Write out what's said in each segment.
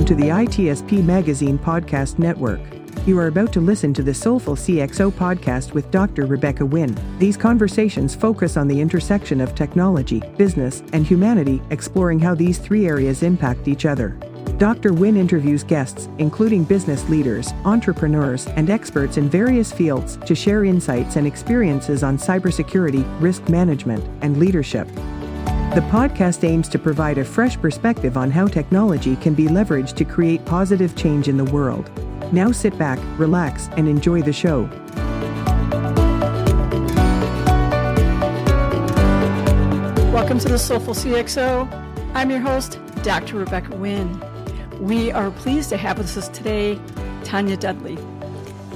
Welcome to the ITSP Magazine Podcast Network. You are about to listen to the Soulful CXO podcast with Dr. Rebecca Wynn. These conversations focus on the intersection of technology, business, and humanity, exploring how these three areas impact each other. Dr. Wynn interviews guests, including business leaders, entrepreneurs, and experts in various fields, to share insights and experiences on cybersecurity, risk management, and leadership. The podcast aims to provide a fresh perspective on how technology can be leveraged to create positive change in the world. Now sit back, relax, and enjoy the show. Welcome to the Soulful CXO. I'm your host, Dr. Rebecca Wynn. We are pleased to have with us today Tonia Dudley.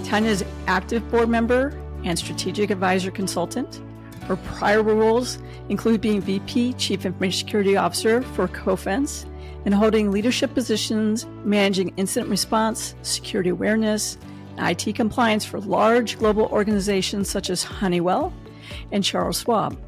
Tonia is active board member and strategic advisor consultant. Her prior roles include being VP, Chief Information Security Officer for Cofense, and holding leadership positions managing incident response, security awareness, and IT compliance for large global organizations such as Honeywell and Charles Schwab.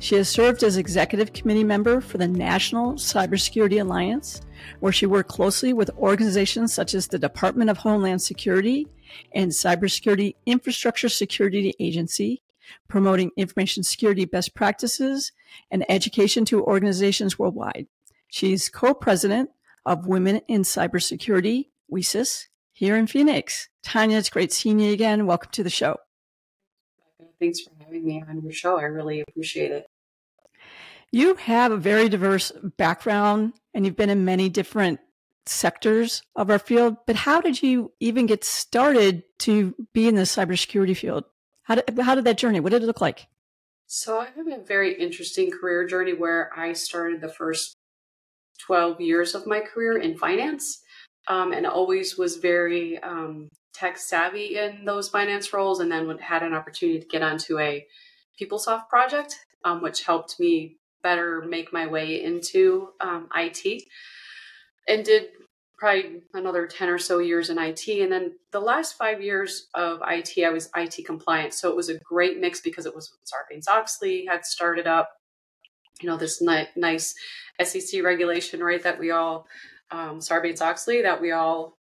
She has served as executive committee member for the National Cybersecurity Alliance, where she worked closely with organizations such as the Department of Homeland Security and Cybersecurity Infrastructure Security Agency, promoting information security best practices and education to organizations worldwide. She's co-president of Women in Cybersecurity, WiCyS, here in Phoenix. Tonia, it's great seeing you again. Welcome to the show. Thanks for having me on your show. I really appreciate it. You have a very diverse background and you've been in many different sectors of our field, but how did you even get started to be in the cybersecurity field? How did, how did that journey? What did it look like? So I've a very interesting career journey where I started the first 12 years of my career in finance um, and always was very um, tech savvy in those finance roles and then had an opportunity to get onto a PeopleSoft project, um, which helped me better make my way into um, IT and did probably another 10 or so years in IT. And then the last five years of IT, I was IT compliant. So it was a great mix because it was Sarbanes Oxley had started up, you know, this ni- nice SEC regulation, right? That we all, um, Sarbanes Oxley, that we all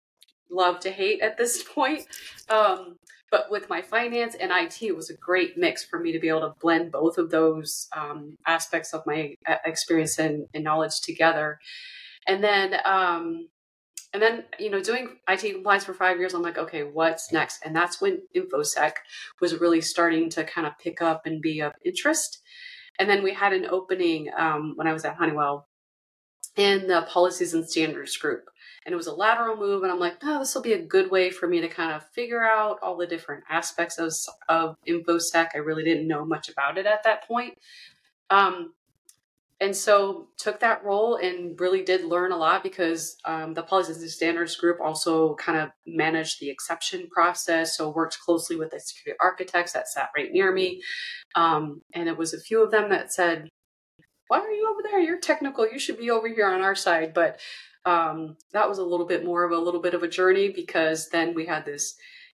love to hate at this point. Um, but with my finance and IT, it was a great mix for me to be able to blend both of those um, aspects of my uh, experience and, and knowledge together. And then um, and then, you know, doing IT compliance for five years, I'm like, okay, what's next? And that's when InfoSec was really starting to kind of pick up and be of interest. And then we had an opening um, when I was at Honeywell in the policies and standards group. And it was a lateral move. And I'm like, oh, this will be a good way for me to kind of figure out all the different aspects of, of InfoSec. I really didn't know much about it at that point. Um, and so took that role and really did learn a lot because um, the and standards group also kind of managed the exception process so worked closely with the security architects that sat right near me. Um, and it was a few of them that said why are you over there? You're technical. You should be over here on our side. But um, that was a little bit more of a little bit of a journey because then we had this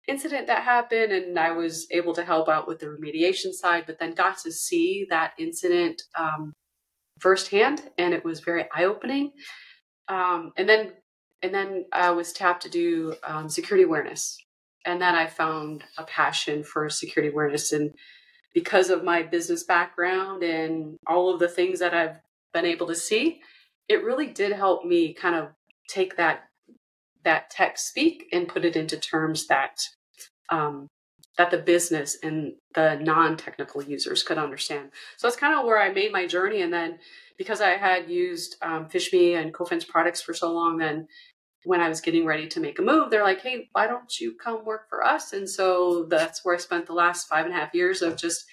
incident that happened and i was able to help out with the remediation side but then got to see that incident um, firsthand, and it was very eye opening. Um, and then and then I was tapped to do um, security awareness, and then I found a passion for security awareness, and because of my business background and all of the things that I've been able to see, it really did help me kind of take that that tech speak and put it into terms that um, that the business and the non-technical users could understand. So that's kind of where I made my journey. And then because I had used um, PhishMe and Cofense products for so long, then when I was getting ready to make a move, they're like, "Hey, why don't you come work for us?" And so that's where I spent the last five and a half years of just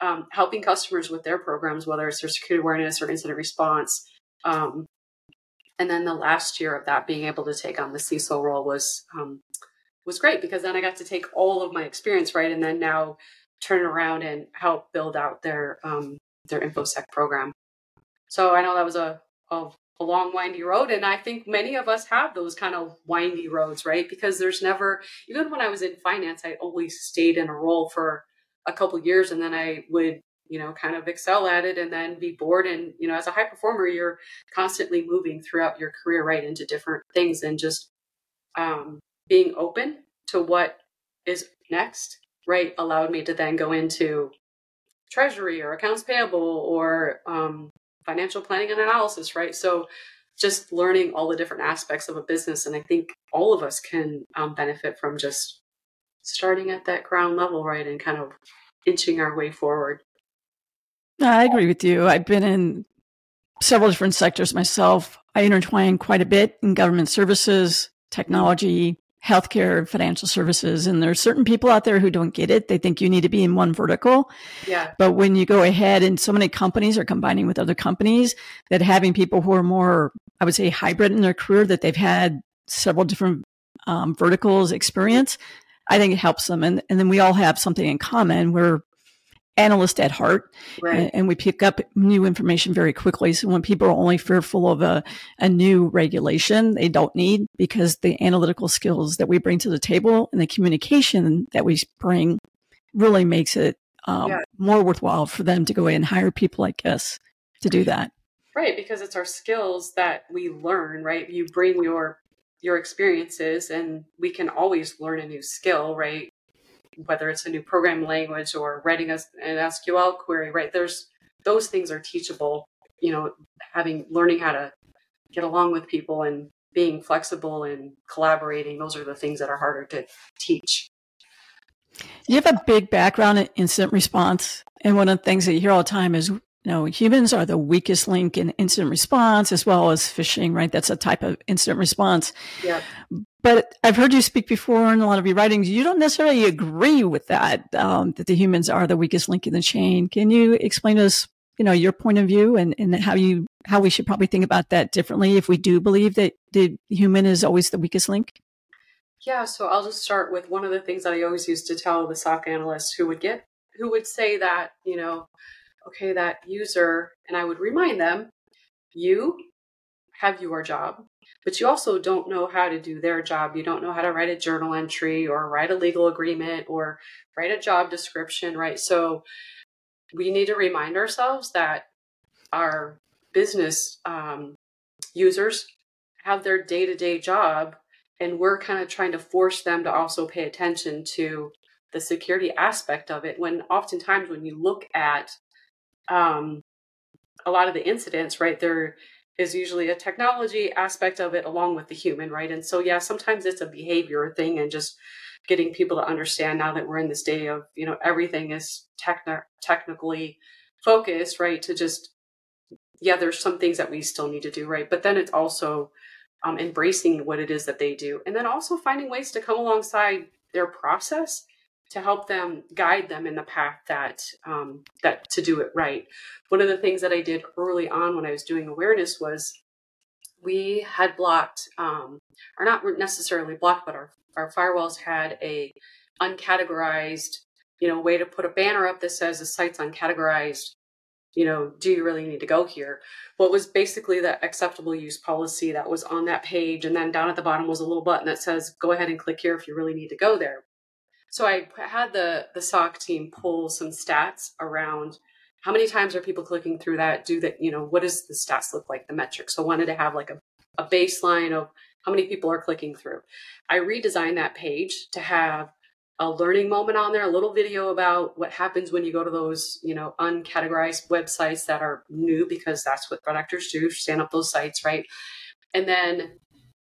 um, helping customers with their programs, whether it's their security awareness or incident response. Um, and then the last year of that, being able to take on the CISO role was um, was great because then I got to take all of my experience, right, and then now turn around and help build out their um, their infosec program. So I know that was a, a a long windy road and i think many of us have those kind of windy roads right because there's never even when i was in finance i always stayed in a role for a couple years and then i would you know, kind of excel at it and then be bored. And, you know, as a high performer, you're constantly moving throughout your career right into different things and just um, being open to what is next, right, allowed me to then go into treasury or accounts payable or um, financial planning and analysis, right? So just learning all the different aspects of a business. And I think all of us can um, benefit from just starting at that ground level, right, and kind of inching our way forward. I agree with you. I've been in several different sectors myself. I intertwine quite a bit in government services, technology, healthcare, financial services. And there's certain people out there who don't get it. They think you need to be in one vertical. Yeah. But when you go ahead and so many companies are combining with other companies that having people who are more, I would say hybrid in their career, that they've had several different um, verticals experience, I think it helps them. And, and then we all have something in common. We're analyst at heart right. and, and, we pick up new information very quickly. So when people are only fearful of a, a new regulation they don't need because the analytical skills that we bring to the table and the communication that we bring really makes it um, yeah. more worthwhile for them to go in and hire people like us to do that. Right, because it's our skills that we learn, right? You bring your your experiences and we can always learn a new skill, right? Whether it's a new programming language or writing an SQL query, right? There's those things are teachable, you know, having learning how to get along with people and being flexible and collaborating, those are the things that are harder to teach. You have a big background in incident response. And one of the things that you hear all the time is know, humans are the weakest link in incident response as well as phishing, right? That's a type of incident response. Yeah. But I've heard you speak before in a lot of your writings. You don't necessarily agree with that, um, that the humans are the weakest link in the chain. Can you explain to us, you know, your point of view and, and how you, how we should probably think about that differently if we do believe that the human is always the weakest link? Yeah, so I'll just start with one of the things that I always used to tell the SOC analysts who would get, who would say that, you know, okay, that user, and I would remind them, you have your job, but you also don't know how to do their job. You don't know how to write a journal entry or write a legal agreement or write a job description, right? So we need to remind ourselves that our business um, users have their day to day job, and we're kind of trying to force them to also pay attention to the security aspect of it. When oftentimes, when you look at um, a lot of the incidents, right, there is usually a technology aspect of it along with the human, right? And so, yeah, sometimes it's a behavior thing and just getting people to understand now that we're in this day of, you know, everything is techni- technically focused, right? To just, yeah, there's some things that we still need to do, right? But then it's also um, embracing what it is that they do. And then also finding ways to come alongside their process to help them guide them in the path that um, that to do it right. One of the things that I did early on when I was doing awareness was we had blocked, um, or not necessarily blocked, but our our firewalls had a uncategorized, you know, way to put a banner up that says the site's uncategorized. You know, do you really need to go here? What was basically the acceptable use policy that was on that page, and then down at the bottom was a little button that says, "Go ahead and click here if you really need to go there." So I had the the SOC team pull some stats around how many times are people clicking through that? Do that, you know, what does the stats look like, the metrics? So I wanted to have like a, a baseline of how many people are clicking through. I redesigned that page to have a learning moment on there, a little video about what happens when you go to those, you know, uncategorized websites that are new because that's what threat actors do, stand up those sites, right? And then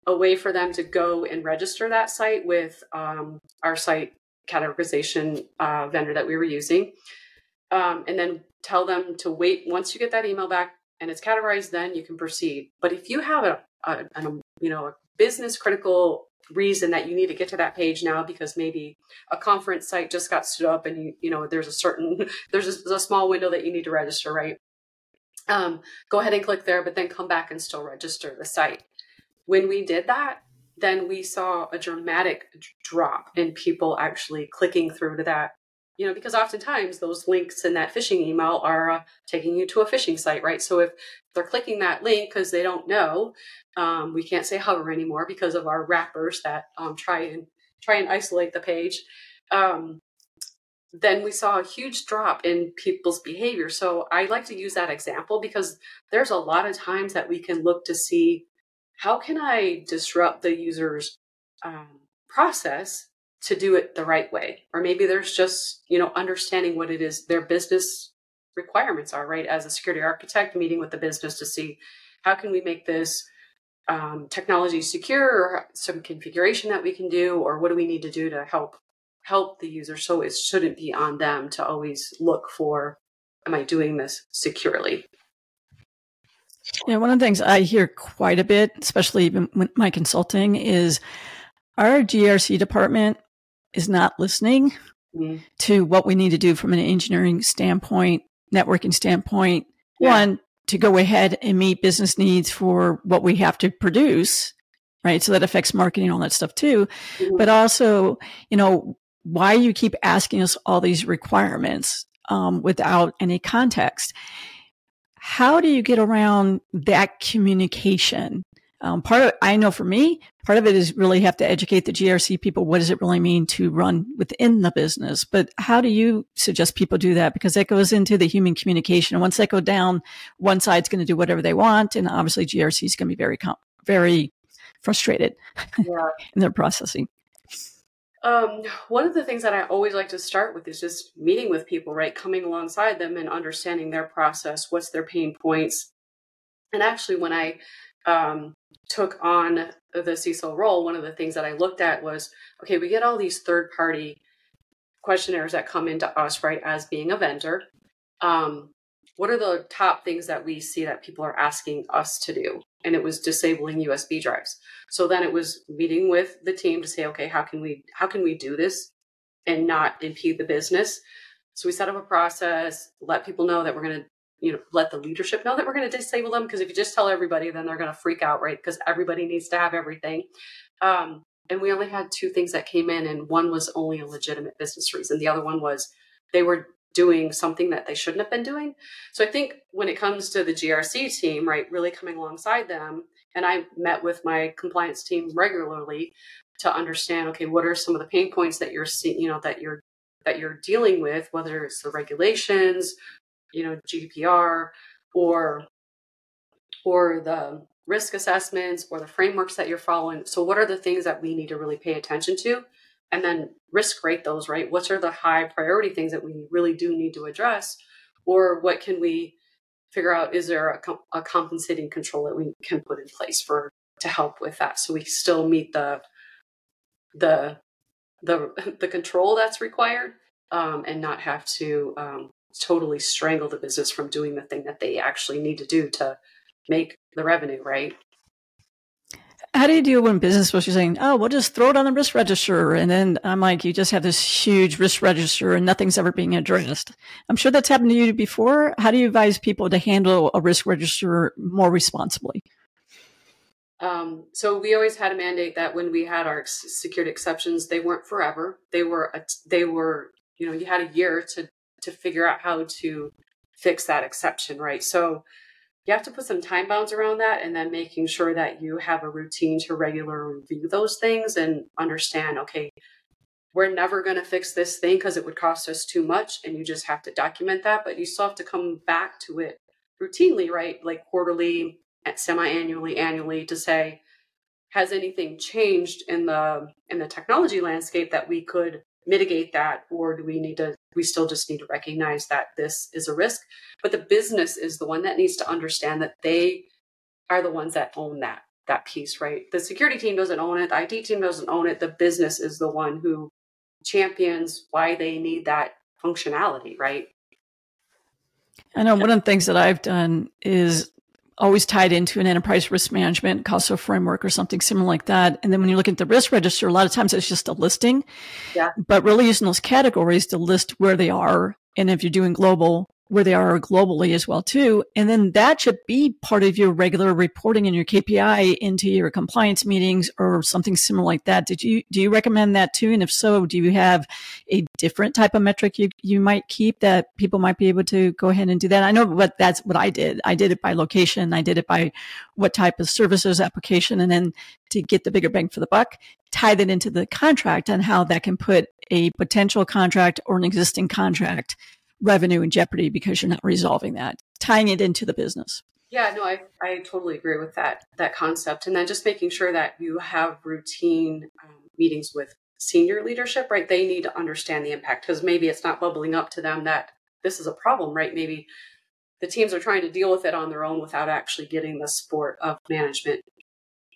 a way for them to go and register that site with um, our site categorization uh, vendor that we were using, um, and then tell them to wait. Once you get that email back and it's categorized, then you can proceed. But if you have a, a, a you know a business critical reason that you need to get to that page now because maybe a conference site just got stood up and you you know there's a certain there's a, a small window that you need to register right um, go ahead and click there but then come back and still register the site when we did that then we saw a dramatic drop in people actually clicking through to that you know because oftentimes those links in that phishing email are uh, taking you to a phishing site right so if they're clicking that link because they don't know um, we can't say hover anymore because of our wrappers that um, try and try and isolate the page um, then we saw a huge drop in people's behavior. So I like to use that example because there's a lot of times that we can look to see how can I disrupt the user's um, process to do it the right way, or maybe there's just you know understanding what it is their business requirements are. Right, as a security architect, meeting with the business to see how can we make this um, technology secure, or some configuration that we can do, or what do we need to do to help help the user so it shouldn't be on them to always look for am i doing this securely yeah one of the things i hear quite a bit especially even with my consulting is our grc department is not listening mm-hmm. to what we need to do from an engineering standpoint networking standpoint yeah. one to go ahead and meet business needs for what we have to produce right? So that affects marketing all that stuff too. Mm-hmm. But also, you know, why you keep asking us all these requirements um, without any context. How do you get around that communication? Um, part of I know for me, part of it is really have to educate the GRC people. What does it really mean to run within the business? But how do you suggest people do that? Because that goes into the human communication. And once that go down, one side's going to do whatever they want, and obviously GRC is going to be very, very frustrated yeah. in their processing. Um, one of the things that I always like to start with is just meeting with people, right? Coming alongside them and understanding their process, what's their pain points. And actually, when I um, took on the CISO role, one of the things that I looked at was okay, we get all these third party questionnaires that come into us, right, as being a vendor. Um, what are the top things that we see that people are asking us to do? and it was disabling USB drives. So then it was meeting with the team to say, okay, how can we how can we do this and not impede the business? So we set up a process, let people know that we're going to you know let the leadership know that we're going to disable them because if you just tell everybody then they're going to freak out right because everybody needs to have everything um, and we only had two things that came in and one was only a legitimate business reason the other one was they were doing something that they shouldn't have been doing. So I think when it comes to the GRC team, right, really coming alongside them, and I met with my compliance team regularly to understand, okay, what are some of the pain points that you're seeing, you know, that you're that you're dealing with, whether it's the regulations, you know, GDPR, or or the risk assessments or the frameworks that you're following. So what are the things that we need to really pay attention to? And then risk rate those, right? What are the high priority things that we really do need to address? Or what can we figure out? Is there a, a compensating control that we can put in place for to help with that so we still meet the the the the control that's required um, and not have to um, totally strangle the business from doing the thing that they actually need to do to make the revenue right how do you deal when business was saying, "Oh, we'll just throw it on the risk register," and then I'm like, you just have this huge risk register and nothing's ever being addressed. I'm sure that's happened to you before. How do you advise people to handle a risk register more responsibly? Um, so we always had a mandate that when we had our secured exceptions, they weren't forever. They were a, they were you know you had a year to to figure out how to fix that exception, right? So you have to put some time bounds around that and then making sure that you have a routine to regularly review those things and understand okay we're never going to fix this thing because it would cost us too much and you just have to document that but you still have to come back to it routinely right? Like quarterly semi-annually annually to say has anything changed in the in the technology landscape that we could mitigate that or do we need to we still just need to recognize that this is a risk? But the business is the one that needs to understand that they are the ones that own that that piece right? The security team doesn't own it the it team doesn't own it the business is the one who champions why they need that functionality right? I know one of the things that i've done is always tied into an enterprise risk management COSO framework or something similar like that. And then when you look at the risk register, a lot of times it's just a listing. Yeah. But really using those categories to list where they are. And if you're doing global, where they are globally as well too. And then that should be part of your regular reporting and your KPI into your compliance meetings or something similar like that. Did you, do you recommend that too? And if so, do you have a different type of metric you, you might keep that people might be able to go ahead and do that? I know what that's what I did. I did it by location. I did it by what type of services application. And then to get the bigger bang for the buck, tie that into the contract and how that can put a potential contract or an existing contract revenue in jeopardy because you're not resolving that, tying it into the business. Yeah, no, I, I totally agree with that that concept, and then just making sure that you have routine um, meetings with senior leadership, right? They need to understand the impact because maybe it's not bubbling up to them that this is a problem, right? Maybe the teams are trying to deal with it on their own without actually getting the support of management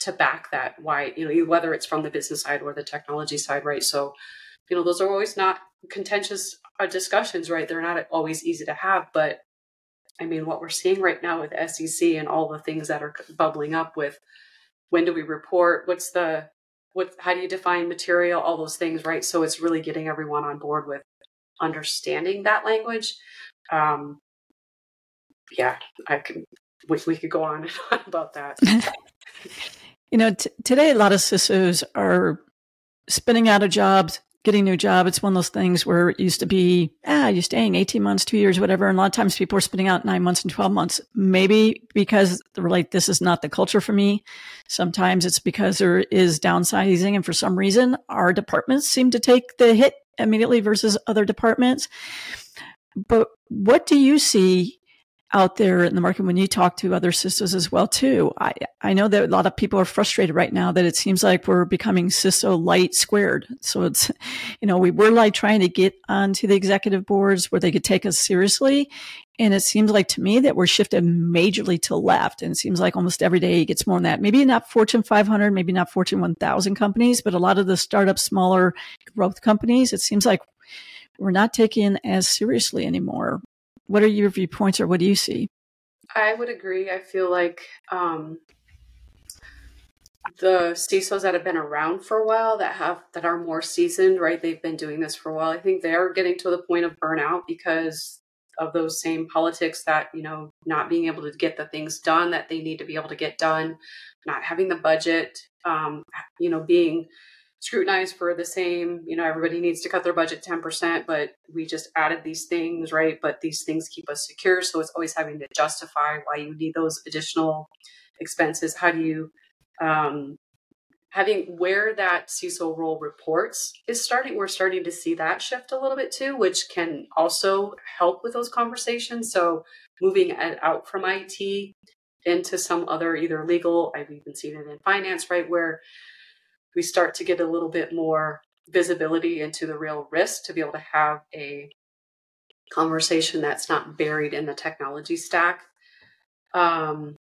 to back that. Why, you know, whether it's from the business side or the technology side, right? So, you know, those are always not contentious discussions, right? They're not always easy to have, but I mean, what we're seeing right now with SEC and all the things that are bubbling up with when do we report? What's the what? How do you define material? All those things, right? So it's really getting everyone on board with understanding that language. Um, yeah, I can. We, we could go on and on about that. you know, t- today a lot of CISOs are spinning out of jobs, getting a new job. It's one of those things where it used to be, ah, you're staying 18 months, two years, whatever. And a lot of times people are spinning out nine months and 12 months, maybe because they're like, this is not the culture for me. Sometimes it's because there is downsizing. And for some reason, our departments seem to take the hit immediately versus other departments. But what do you see out there in the market when you talk to other CISOs as well too. I, I know that a lot of people are frustrated right now that it seems like we're becoming CISO light squared. So it's, you know, we were like trying to get onto the executive boards where they could take us seriously. And it seems like to me that we're shifted majorly to left. And it seems like almost every day it gets more than that. Maybe not Fortune 500, maybe not Fortune 1000 companies, but a lot of the startup, smaller growth companies, it seems like we're not taken as seriously anymore what are your viewpoints or what do you see? I would agree. I feel like um, the CISOs that have been around for a while that have that are more seasoned, right? They've been doing this for a while. I think they're getting to the point of burnout because of those same politics that, you know, not being able to get the things done that they need to be able to get done, not having the budget, um, you know, being scrutinized for the same, you know, everybody needs to cut their budget 10%, but we just added these things, right? But these things keep us secure. So it's always having to justify why you need those additional expenses. How do you, um, having where that CISO role reports is starting, we're starting to see that shift a little bit too, which can also help with those conversations. So moving out from IT into some other either legal, I've even seen it in finance, right? Where we start to get a little bit more visibility into the real risk to be able to have a conversation that's not buried in the technology stack. Um,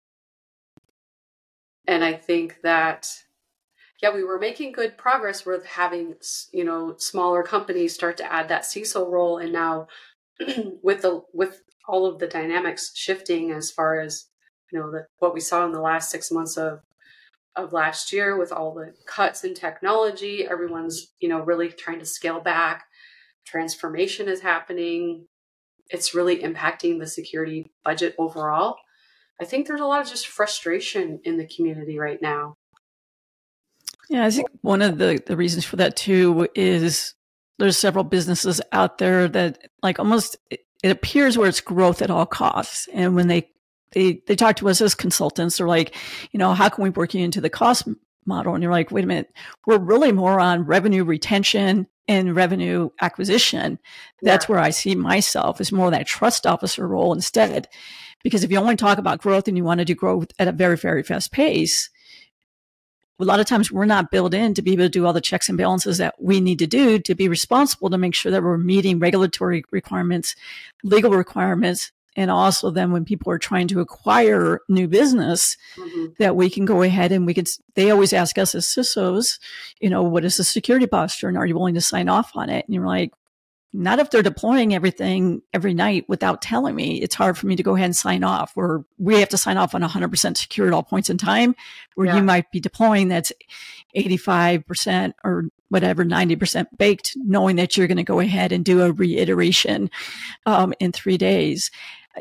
and I think that, yeah, we were making good progress with having, you know, smaller companies start to add that CISO role. And now with the, with all of the dynamics shifting as far as, you know, the, what we saw in the last six months of of last year with all the cuts in technology. Everyone's you know really trying to scale back. Transformation is happening. It's really impacting the security budget overall. I think there's a lot of just frustration in the community right now. Yeah i think one of the, the reasons for that too is there's several businesses out there that like almost it appears where it's growth at all costs. And when they they they talk to us as consultants. They're like, you know, how can we work you into the cost model? And you're like, wait a minute, we're really more on revenue retention and revenue acquisition. That's yeah. where I see myself as more that trust officer role instead. Because if you only talk about growth and you want to do growth at a very, very fast pace, a lot of times we're not built in to be able to do all the checks and balances that we need to do to be responsible to make sure that we're meeting regulatory requirements, legal requirements, and also then when people are trying to acquire new business mm-hmm. that we can go ahead and we could they always ask us as CISOs, you know, what is the security posture and are you willing to sign off on it? And you're like, not if they're deploying everything every night without telling me. It's hard for me to go ahead and sign off, or we have to sign off on 100% secure at all points in time, where yeah. you might be deploying that's 85% or whatever, 90% baked, knowing that you're going to go ahead and do a reiteration um, in three days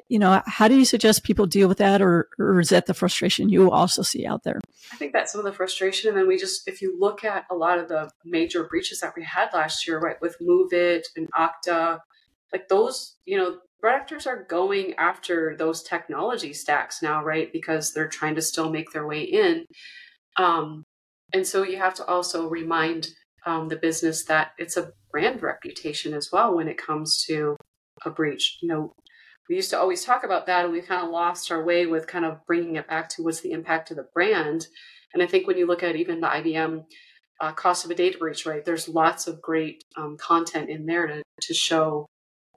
you know, how do you suggest people deal with that, or, or is that the frustration you also see out there? I think that's some of the frustration. And then we just, if you look at a lot of the major breaches that we had last year, right, with MOVEit and Okta, like those, you know, threat actors are going after those technology stacks now, right, because they're trying to still make their way in. Um, And so you have to also remind um, the business that it's a brand reputation as well when it comes to a breach. You know, we used to always talk about that, and we kind of lost our way with kind of bringing it back to what's the impact of the brand. And I think when you look at even the IBM uh, cost of a data breach, right, there's lots of great um, content in there to, to show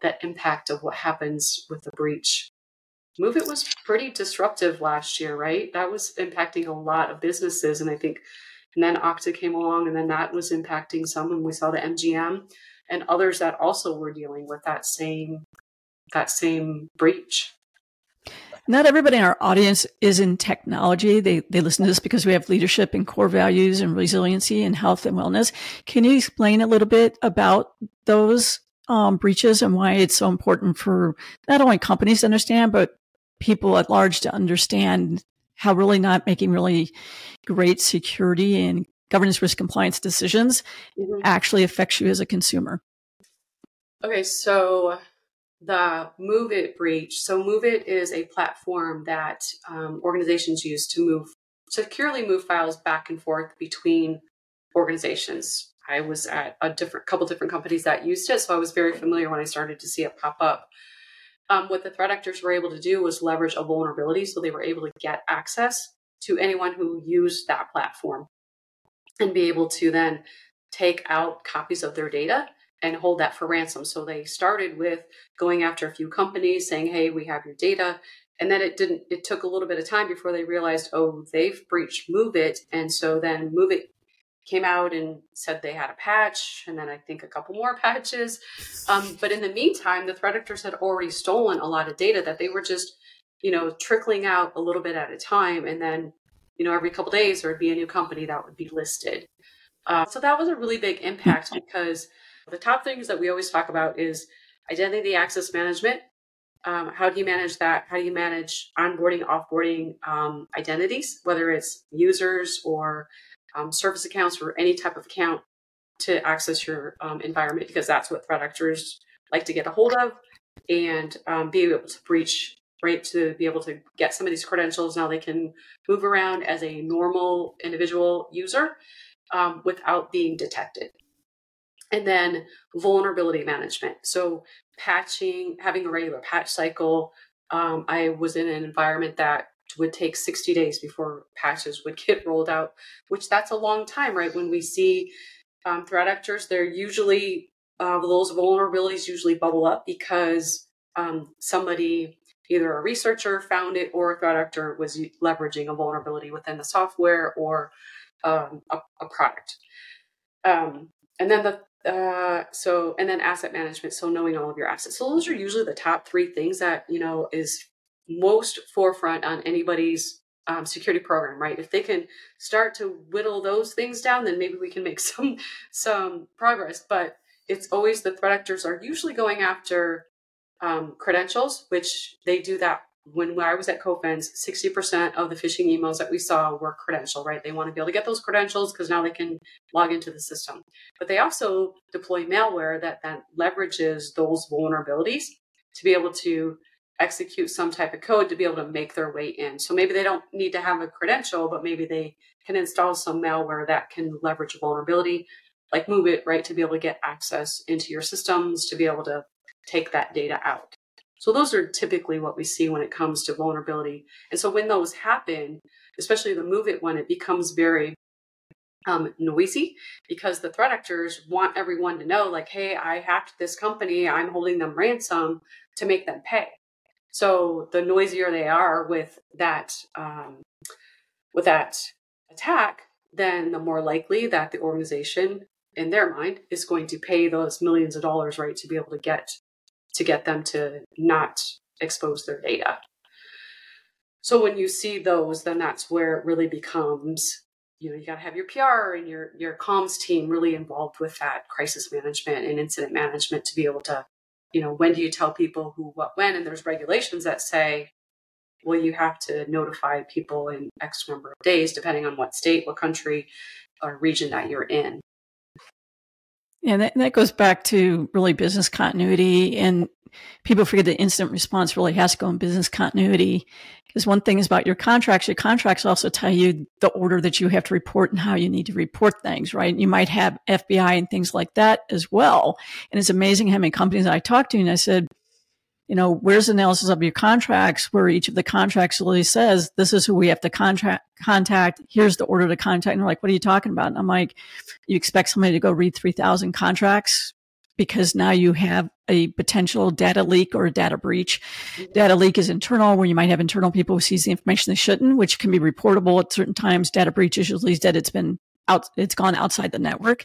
that impact of what happens with the breach. MOVEit was pretty disruptive last year, right? That was impacting a lot of businesses. And I think, and then Okta came along, and then that was impacting some. And we saw the MGM and others that also were dealing with that same that same breach. Not everybody in our audience is in technology. They, they listen to this because we have leadership and core values and resiliency and health and wellness. Can you explain a little bit about those um, breaches and why it's so important for not only companies to understand, but people at large to understand how really not making really great security and governance risk compliance decisions mm-hmm. actually affects you as a consumer? Okay, so the MOVEit breach. So MOVEit is a platform that um, organizations use to move securely move files back and forth between organizations. I was at a different couple different companies that used it, so I was very familiar when I started to see it pop up. Um, what the threat actors were able to do was leverage a vulnerability, so they were able to get access to anyone who used that platform and be able to then take out copies of their data and hold that for ransom. So they started with going after a few companies saying, "Hey, we have your data." And then it didn't it took a little bit of time before they realized, "Oh, they've breached MOVEit." And so then MOVEit came out and said they had a patch and then I think a couple more patches. Um, but in the meantime, the threat actors had already stolen a lot of data that they were just, you know, trickling out a little bit at a time. And then, you know, every couple days there would be a new company that would be listed. Uh, so that was a really big impact because the top things that we always talk about is identity access management. Um, how do you manage that? How do you manage onboarding, offboarding um, identities, whether it's users or um, service accounts or any type of account to access your um, environment? Because that's what threat actors like to get a hold of and um, be able to breach right to be able to get some of these credentials now they can move around as a normal individual user um, without being detected and then vulnerability management. So patching, having a regular patch cycle. Um, I was in an environment that would take 60 days before patches would get rolled out, which that's a long time, right? When we see um, threat actors, they're usually uh, those vulnerabilities usually bubble up because um, somebody, either a researcher found it or a threat actor was leveraging a vulnerability within the software or um, a, a, product. Um, and then the uh, so and then asset management so knowing all of your assets. So those are usually the top three things that you know is most forefront on anybody's um, security program right? If they can start to whittle those things down then maybe we can make some some progress. But it's always the threat actors are usually going after um, credentials which they do that when I was at Cofense, 60% of the phishing emails that we saw were credential, right? They want to be able to get those credentials because now they can log into the system. But they also deploy malware that then leverages those vulnerabilities to be able to execute some type of code to be able to make their way in. So maybe they don't need to have a credential, but maybe they can install some malware that can leverage a vulnerability, like MOVEit, right, to be able to get access into your systems, to be able to take that data out. So those are typically what we see when it comes to vulnerability. And so when those happen, especially the MOVEit one, it becomes very um, noisy because the threat actors want everyone to know, like, hey, I hacked this company, I'm holding them ransom to make them pay. So the noisier they are with that um, with that attack, then the more likely that the organization, in their mind, is going to pay those millions of dollars, right, to be able to get to get them to not expose their data. So when you see those, then that's where it really becomes, you know, you got to have your PR and your your comms team really involved with that crisis management and incident management to be able to, you know, when do you tell people who, what, when? And there's regulations that say, well, you have to notify people in X number of days, depending on what state, what country, or region that you're in. And that, that goes back to really business continuity and people forget that incident response really has to go in business continuity. Because one thing is about your contracts, your contracts also tell you the order that you have to report and how you need to report things, right? You might have FBI and things like that as well. And it's amazing how many companies I talked to and I said, you know, where's the analysis of your contracts where each of the contracts really says, this is who we have to contract, contact. Here's the order to contact. And they're like, what are you talking about? And I'm like, you expect somebody to go read 3000 contracts because now you have a potential data leak or a data breach. Data leak is internal where you might have internal people who sees the information they shouldn't, which can be reportable at certain times. Data breach is usually that it's been out, it's gone outside the network.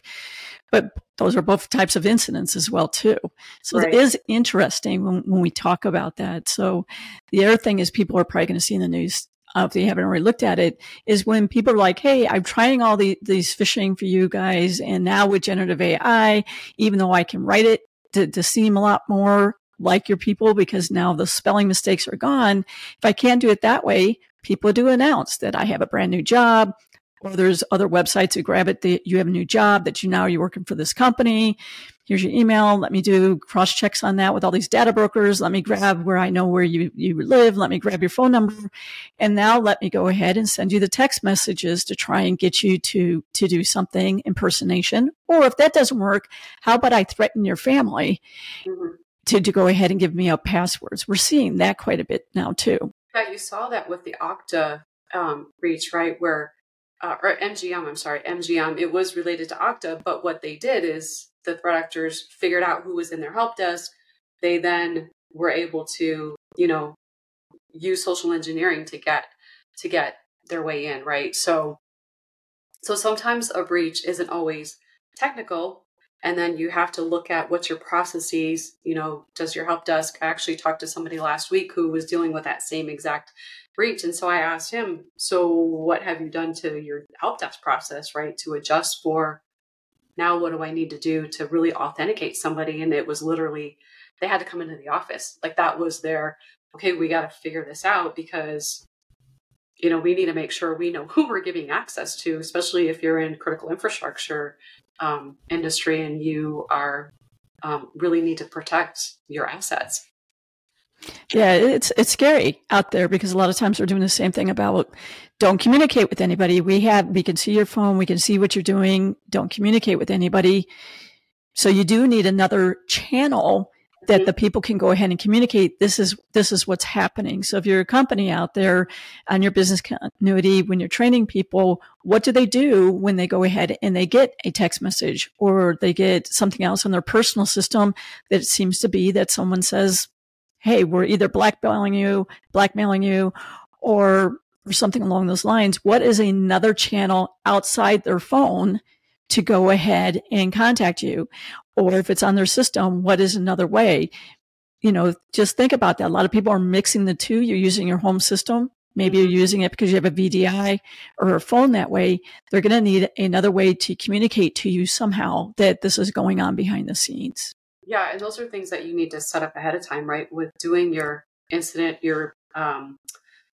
But those are both types of incidents as well too. So right. it is interesting when, when we talk about that. So the other thing is people are probably going to see in the news uh, if they haven't already looked at it, is when people are like, Hey, I'm trying all the, these phishing for you guys. And now with generative AI, even though I can write it to, to seem a lot more like your people because now the spelling mistakes are gone. If I can't do it that way, people do announce that I have a brand new job or there's other websites that grab it that you have a new job that you now you're working for this company. Here's your email. Let me do cross checks on that with all these data brokers. Let me grab where i know where you, you live. Let me grab your phone number. And now let me go ahead and send you the text messages to try and get you to to do something impersonation. Or if that doesn't work how about i threaten your family mm-hmm. to, to go ahead and give me out passwords? We're seeing that quite a bit now too. Yeah you saw that with the okta um, breach right where uh, or MGM, I'm sorry, MGM, it was related to Okta, but what they did is the threat actors figured out who was in their help desk. They then were able to, you know, use social engineering to get to get their way in, right? So so sometimes a breach isn't always technical and then you have to look at what's your processes you know does your help desk i actually talked to somebody last week who was dealing with that same exact breach. And so I asked him, So what have you done to your help desk process, right? To adjust for now what do I need to do to really authenticate somebody? And it was literally, they had to come into the office. Like that was their, okay, we got to figure this out because, you know, we need to make sure we know who we're giving access to, especially if you're in critical infrastructure um, industry and you are um, really need to protect your assets. Yeah, it's it's scary out there because a lot of times we're doing the same thing about don't communicate with anybody. We have we can see your phone, we can see what you're doing. Don't communicate with anybody. So you do need another channel that mm-hmm. the people can go ahead and communicate this is this is what's happening. So if you're a company out there on your business continuity when you're training people, what do they do when they go ahead and they get a text message or they get something else on their personal system that it seems to be that someone says hey, we're either blackmailing you, blackmailing you, or or something along those lines. What is another channel outside their phone to go ahead and contact you? Or if it's on their system, what is another way? You know, just think about that. A lot of people are mixing the two. You're using your home system. Maybe you're using it because you have a VDI or a phone that way. They're going to need another way to communicate to you somehow that this is going on behind the scenes. Yeah, and those are things that you need to set up ahead of time, right? With doing your incident, your um,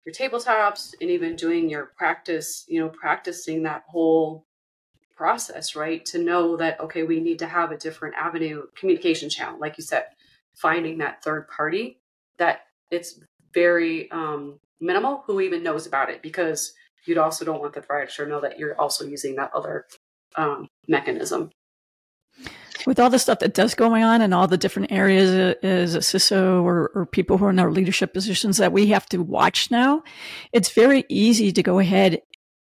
your tabletops, and even doing your practice. You know, practicing that whole process, right? To know that okay, we need to have a different avenue communication channel, like you said, finding that third party that it's very um, minimal who even knows about it because you'd also don't want the threat to know that you're also using that other um, mechanism with all the stuff that does going on and all the different areas uh, as a CISO or, or people who are in our leadership positions that we have to watch now, it's very easy to go ahead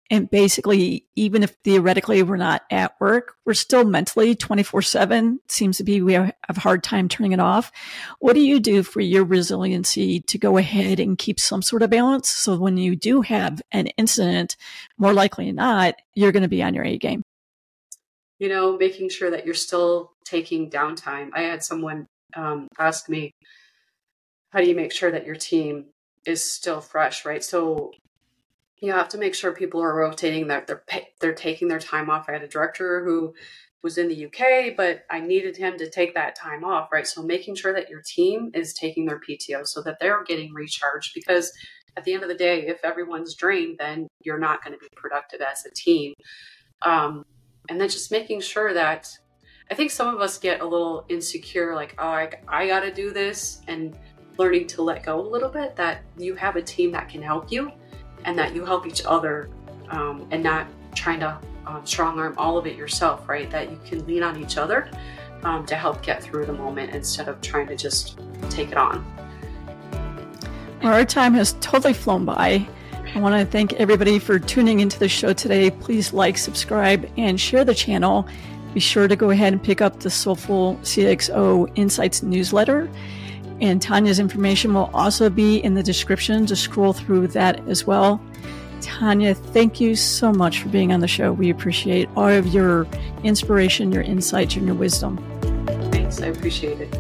and basically, even if theoretically we're not at work, we're still mentally 24 seven. Seems to be we have a hard time turning it off. What do you do for your resiliency to go ahead and keep some sort of balance? So when you do have an incident, more likely than not, you're going to be on your A game you know, making sure that you're still taking downtime. I had someone um, ask me, how do you make sure that your team is still fresh, right? So you have to make sure people are rotating that they're they're taking their time off. I had a director who was in the UK, but I needed him to take that time off, right? So making sure that your team is taking their PTO so that they're getting recharged because at the end of the day, if everyone's drained, then you're not going to be productive as a team. Um, and then just making sure that I think some of us get a little insecure, like, oh, I, I got to do this, and learning to let go a little bit. That you have a team that can help you, and that you help each other, um, and not trying to um, strong arm all of it yourself, right? That you can lean on each other um, to help get through the moment instead of trying to just take it on. Our time has totally flown by. I want to thank everybody for tuning into the show today. Please like, subscribe, and share the channel. Be sure to go ahead and pick up the Soulful CXO Insights newsletter. And Tonia's information will also be in the description. Just scroll through that as well. Tanya, thank you so much for being on the show. We appreciate all of your inspiration, your insights, and your wisdom. Thanks. I appreciate it.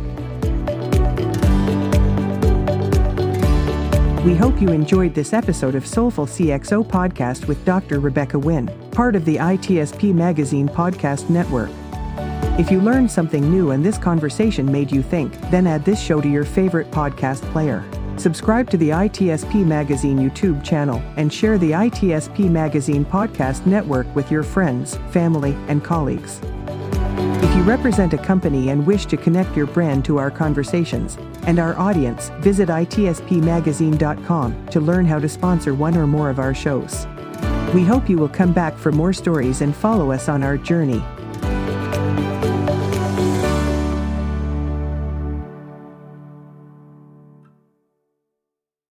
We hope you enjoyed this episode of Soulful CXO podcast with Dr. Rebecca Wynn, part of the ITSP Magazine podcast network. If you learned something new and this conversation made you think, then add this show to your favorite podcast player. Subscribe to the ITSP Magazine YouTube channel and share the ITSP Magazine podcast network with your friends, family, and colleagues. If you represent a company and wish to connect your brand to our conversations and our audience, visit itspmagazine.com to learn how to sponsor one or more of our shows. We hope you will come back for more stories and follow us on our journey.